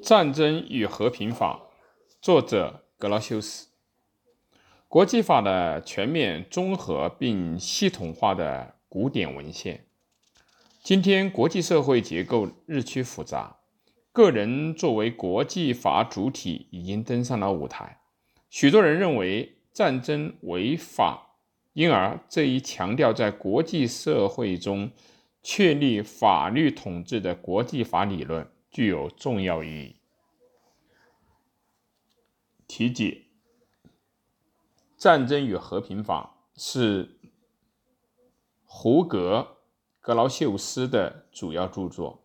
《战争与和平法》，作者格劳修斯。国际法的全面综合并系统化的古典文献。今天，国际社会结构日趋复杂，个人作为国际法主体已经登上了舞台。许多人认为战争违法，因而这一强调在国际社会中确立法律统治的国际法理论。具有重要意义。题解：《战争与和平法》是胡格·格劳秀斯的主要著作，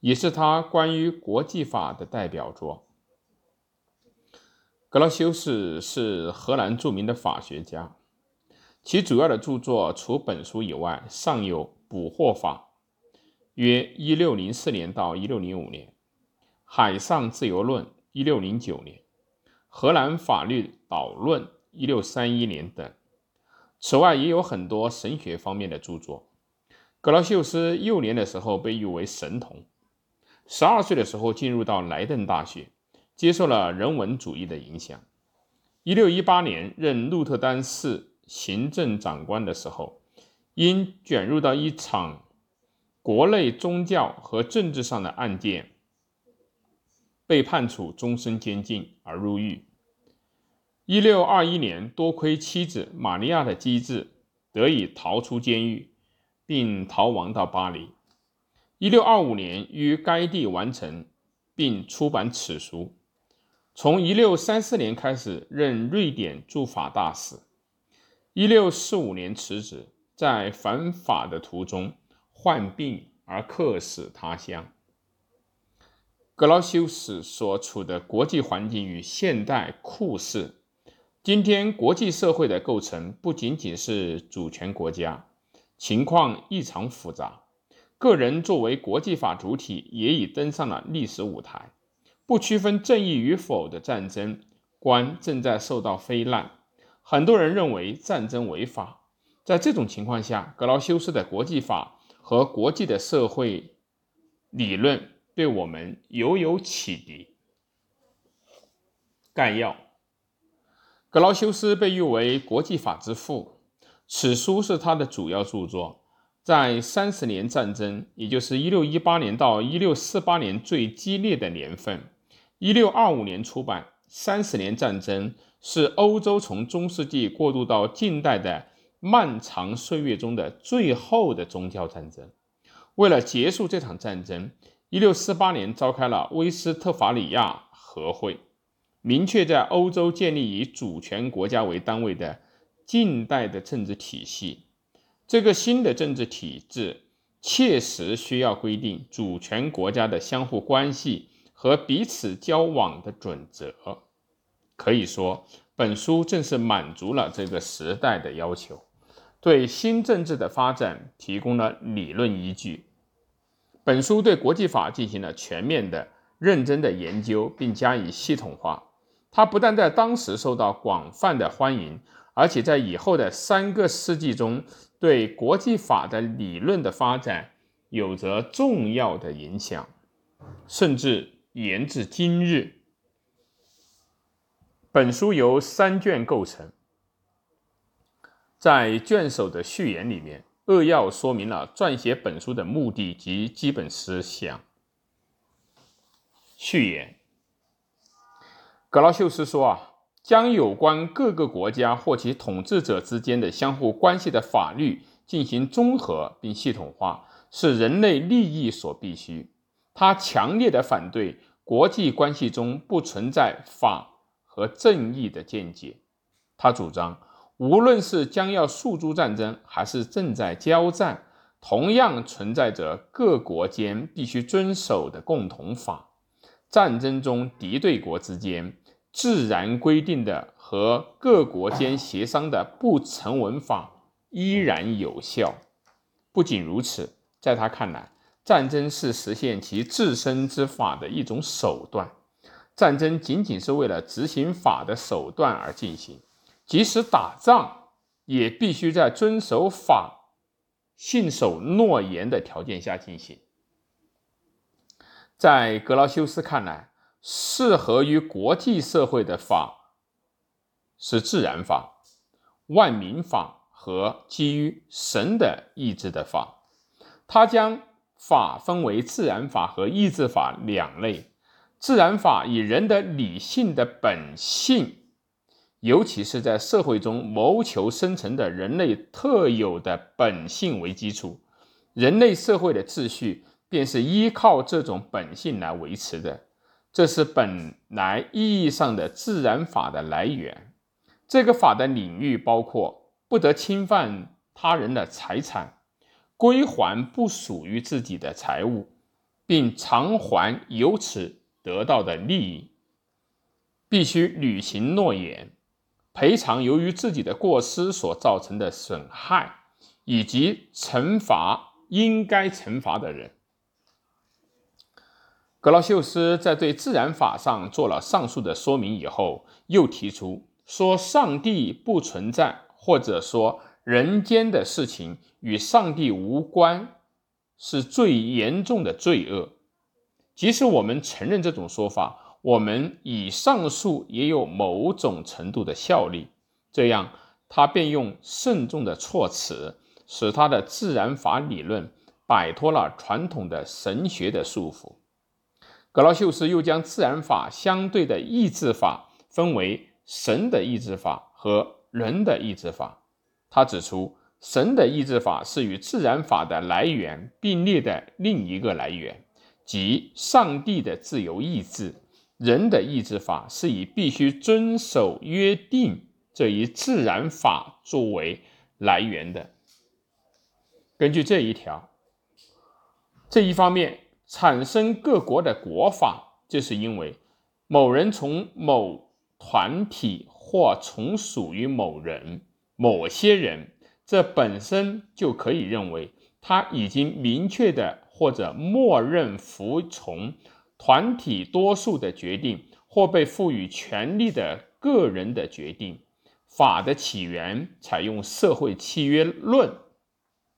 也是他关于国际法的代表作。格劳修斯是荷兰著名的法学家，其主要的著作除本书以外，尚有《捕获法》。约一六零四年到一六零五年，《海上自由论》一六零九年，《荷兰法律导论》一六三一年等。此外，也有很多神学方面的著作。格劳秀斯幼年的时候被誉为神童，十二岁的时候进入到莱顿大学，接受了人文主义的影响。一六一八年任鹿特丹市行政长官的时候，因卷入到一场。国内宗教和政治上的案件，被判处终身监禁而入狱。一六二一年，多亏妻子玛利亚的机智，得以逃出监狱，并逃亡到巴黎。一六二五年于该地完成并出版此书。从一六三四年开始任瑞典驻法大使。一六四五年辞职，在反法的途中。患病而客死他乡。格劳修斯所处的国际环境与现代酷似。今天国际社会的构成不仅仅是主权国家，情况异常复杂。个人作为国际法主体也已登上了历史舞台。不区分正义与否的战争观正在受到非难。很多人认为战争违法。在这种情况下，格劳修斯的国际法。和国际的社会理论对我们犹有启迪。概要：格劳修斯被誉为国际法之父，此书是他的主要著作。在三十年战争，也就是一六一八年到一六四八年最激烈的年份，一六二五年出版。三十年战争是欧洲从中世纪过渡到近代的。漫长岁月中的最后的宗教战争。为了结束这场战争，一六四八年召开了威斯特伐利亚和会，明确在欧洲建立以主权国家为单位的近代的政治体系。这个新的政治体制切实需要规定主权国家的相互关系和彼此交往的准则。可以说，本书正是满足了这个时代的要求。对新政治的发展提供了理论依据。本书对国际法进行了全面的、认真的研究，并加以系统化。它不但在当时受到广泛的欢迎，而且在以后的三个世纪中，对国际法的理论的发展有着重要的影响，甚至延至今日。本书由三卷构成。在卷首的序言里面，扼要说明了撰写本书的目的及基本思想。序言：格劳秀斯说啊，将有关各个国家或其统治者之间的相互关系的法律进行综合并系统化，是人类利益所必须。他强烈的反对国际关系中不存在法和正义的见解。他主张。无论是将要诉诸战争，还是正在交战，同样存在着各国间必须遵守的共同法。战争中敌对国之间自然规定的和各国间协商的不成文法依然有效。不仅如此，在他看来，战争是实现其自身之法的一种手段。战争仅仅是为了执行法的手段而进行。即使打仗，也必须在遵守法、信守诺言的条件下进行。在格劳修斯看来，适合于国际社会的法是自然法、万民法和基于神的意志的法。他将法分为自然法和意志法两类。自然法以人的理性的本性。尤其是在社会中谋求生存的人类特有的本性为基础，人类社会的秩序便是依靠这种本性来维持的。这是本来意义上的自然法的来源。这个法的领域包括不得侵犯他人的财产，归还不属于自己的财物，并偿还由此得到的利益，必须履行诺言。赔偿由于自己的过失所造成的损害，以及惩罚应该惩罚的人。格劳修斯在对自然法上做了上述的说明以后，又提出说：上帝不存在，或者说人间的事情与上帝无关，是最严重的罪恶。即使我们承认这种说法。我们以上述也有某种程度的效力，这样他便用慎重的措辞，使他的自然法理论摆脱了传统的神学的束缚。格劳修斯又将自然法相对的意志法分为神的意志法和人的意志法。他指出，神的意志法是与自然法的来源并列的另一个来源，即上帝的自由意志。人的意志法是以必须遵守约定这一自然法作为来源的。根据这一条，这一方面产生各国的国法，就是因为某人从某团体或从属于某人、某些人，这本身就可以认为他已经明确的或者默认服从。团体多数的决定或被赋予权力的个人的决定，法的起源采用社会契约论。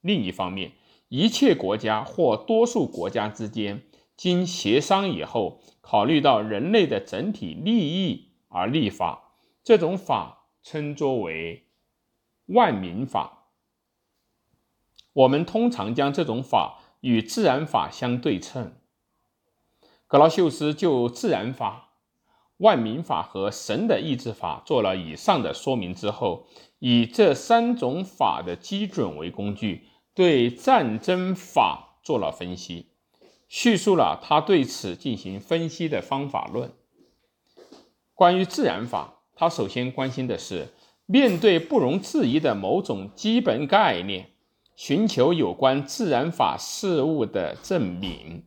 另一方面，一切国家或多数国家之间经协商以后，考虑到人类的整体利益而立法，这种法称作为万民法。我们通常将这种法与自然法相对称。格劳修斯就自然法、万民法和神的意志法做了以上的说明之后，以这三种法的基准为工具，对战争法做了分析，叙述了他对此进行分析的方法论。关于自然法，他首先关心的是面对不容置疑的某种基本概念，寻求有关自然法事物的证明，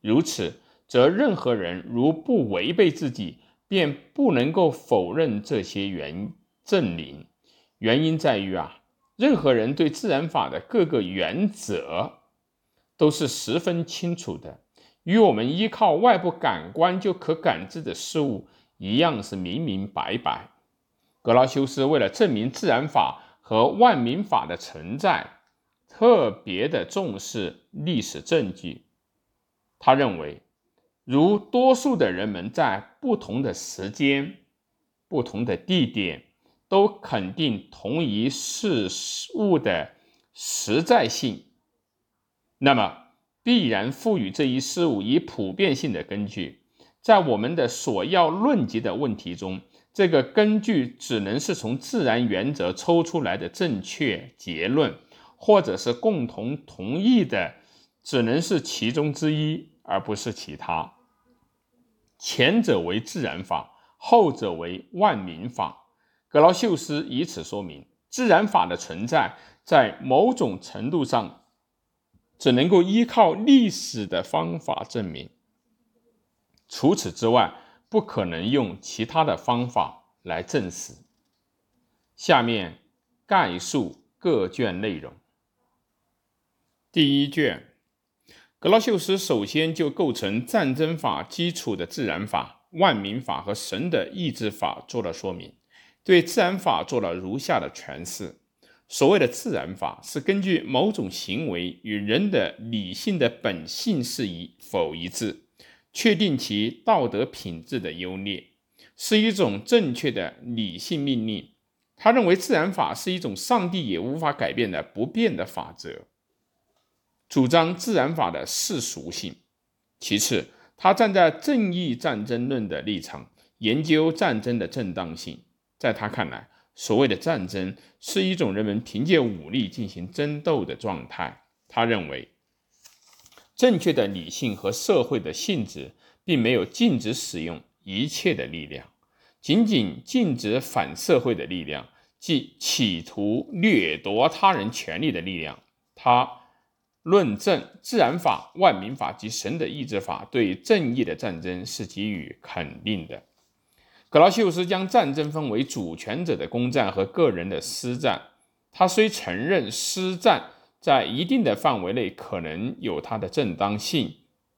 如此。则任何人如不违背自己，便不能够否认这些原证明。原因在于啊，任何人对自然法的各个原则都是十分清楚的，与我们依靠外部感官就可感知的事物一样，是明明白白。格劳修斯为了证明自然法和万民法的存在，特别的重视历史证据。他认为。如多数的人们在不同的时间、不同的地点，都肯定同一事物的实在性，那么必然赋予这一事物以普遍性的根据。在我们的所要论及的问题中，这个根据只能是从自然原则抽出来的正确结论，或者是共同同意的，只能是其中之一，而不是其他。前者为自然法，后者为万民法。格劳修斯以此说明，自然法的存在在某种程度上只能够依靠历史的方法证明，除此之外，不可能用其他的方法来证实。下面概述各卷内容。第一卷。格劳修斯首先就构成战争法基础的自然法、万民法和神的意志法做了说明，对自然法做了如下的诠释：所谓的自然法是根据某种行为与人的理性的本性是否一致，确定其道德品质的优劣，是一种正确的理性命令。他认为自然法是一种上帝也无法改变的不变的法则，主张自然法的世俗性。其次，他站在正义战争论的立场，研究战争的正当性。在他看来，所谓的战争是一种人们凭借武力进行争斗的状态。他认为，正确的理性和社会的性质并没有禁止使用一切的力量。仅仅禁止反社会的力量，即企图掠夺他人权利的力量。他论证自然法、万民法及神的意志法对正义的战争是给予肯定的。格劳修斯将战争分为主权者的攻占和个人的私战。他虽承认私战在一定的范围内可能有它的正当性，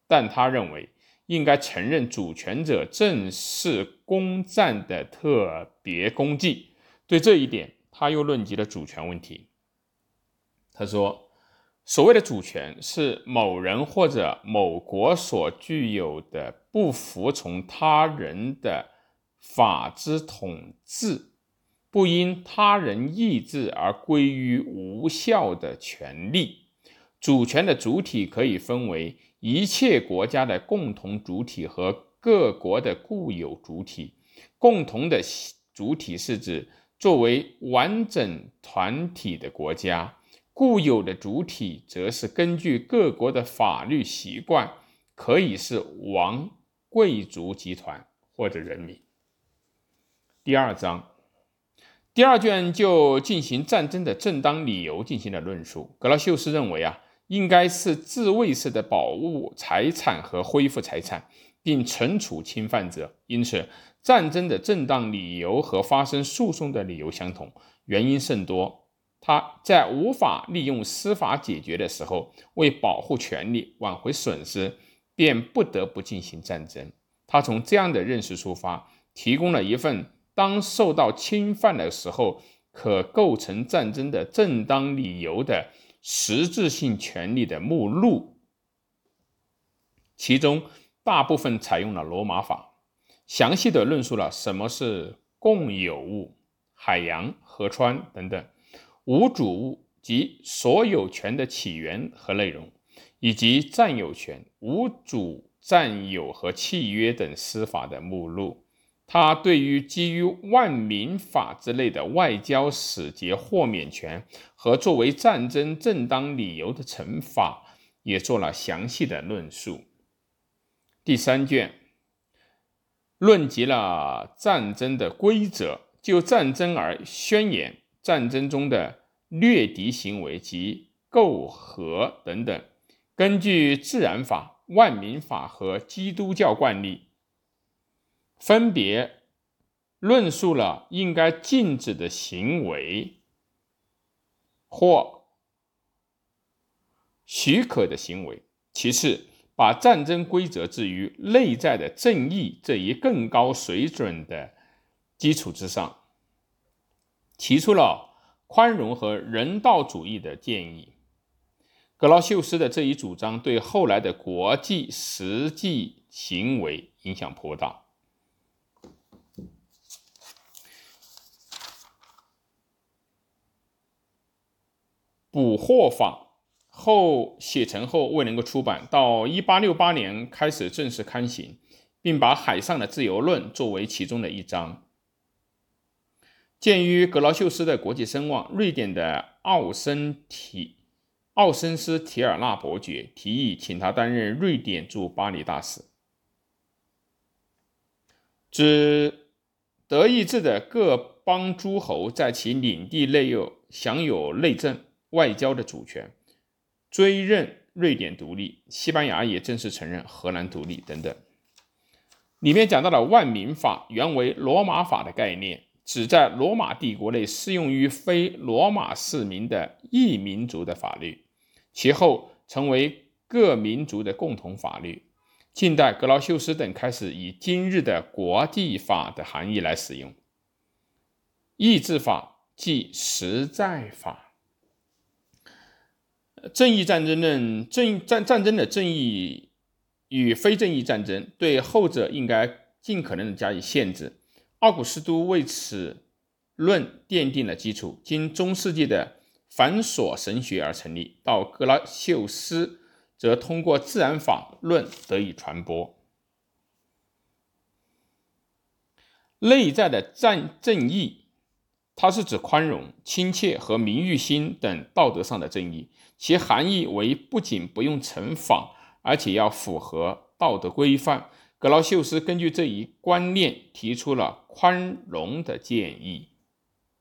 但他认为。应该承认主权者正是攻占的特别功绩。对这一点，他又论及了主权问题。他说：“所谓的主权是某人或者某国所具有的不服从他人的法之统治，不因他人意志而归于无效的权利。主权的主体可以分为。”一切国家的共同主体和各国的固有主体，共同的主体是指作为完整团体的国家，固有的主体则是根据各国的法律习惯，可以是王、贵族集团或者人民。第二章第二卷就进行战争的正当理由进行了论述。格劳修斯认为啊。应该是自卫式的保护财产和恢复财产，并惩处侵犯者。因此，战争的正当理由和发生诉讼的理由相同，原因甚多。他在无法利用司法解决的时候，为保护权利、挽回损失，便不得不进行战争。他从这样的认识出发，提供了一份当受到侵犯的时候可构成战争的正当理由的。实质性权利的目录，其中大部分采用了罗马法，详细的论述了什么是共有物、海洋、河川等等无主物及所有权的起源和内容，以及占有权、无主占有和契约等司法的目录。他对于基于万民法之类的外交使节豁免权和作为战争正当理由的惩罚也做了详细的论述。第三卷论及了战争的规则，就战争而宣言，战争中的掠敌行为及媾和等等，根据自然法、万民法和基督教惯例。分别论述了应该禁止的行为或许可的行为。其次，把战争规则置于内在的正义这一更高水准的基础之上，提出了宽容和人道主义的建议。格劳修斯的这一主张对后来的国际实际行为影响颇大。捕获法后写成后未能够出版，到一八六八年开始正式刊行，并把海上的自由论作为其中的一章。鉴于格劳秀斯的国际声望，瑞典的奥森提奥森斯提尔纳伯爵提议请他担任瑞典驻巴黎大使。指德意志的各邦诸侯在其领地内有享有内政。外交的主权，追认瑞典独立，西班牙也正式承认荷兰独立等等。里面讲到了万民法，原为罗马法的概念，指在罗马帝国内适用于非罗马市民的异民族的法律，其后成为各民族的共同法律。近代格劳修斯等开始以今日的国际法的含义来使用。意志法即实在法。正义战争论，正战战争的正义与非正义战争，对后者应该尽可能的加以限制。奥古斯都为此论奠定了基础。经中世纪的繁琐神学而成立，到格拉修斯则通过自然法论得以传播。内在的正正义，它是指宽容、亲切和名誉心等道德上的正义，其含义为不仅不用惩罚，而且要符合道德规范。格劳秀斯根据这一观念提出了宽容的建议。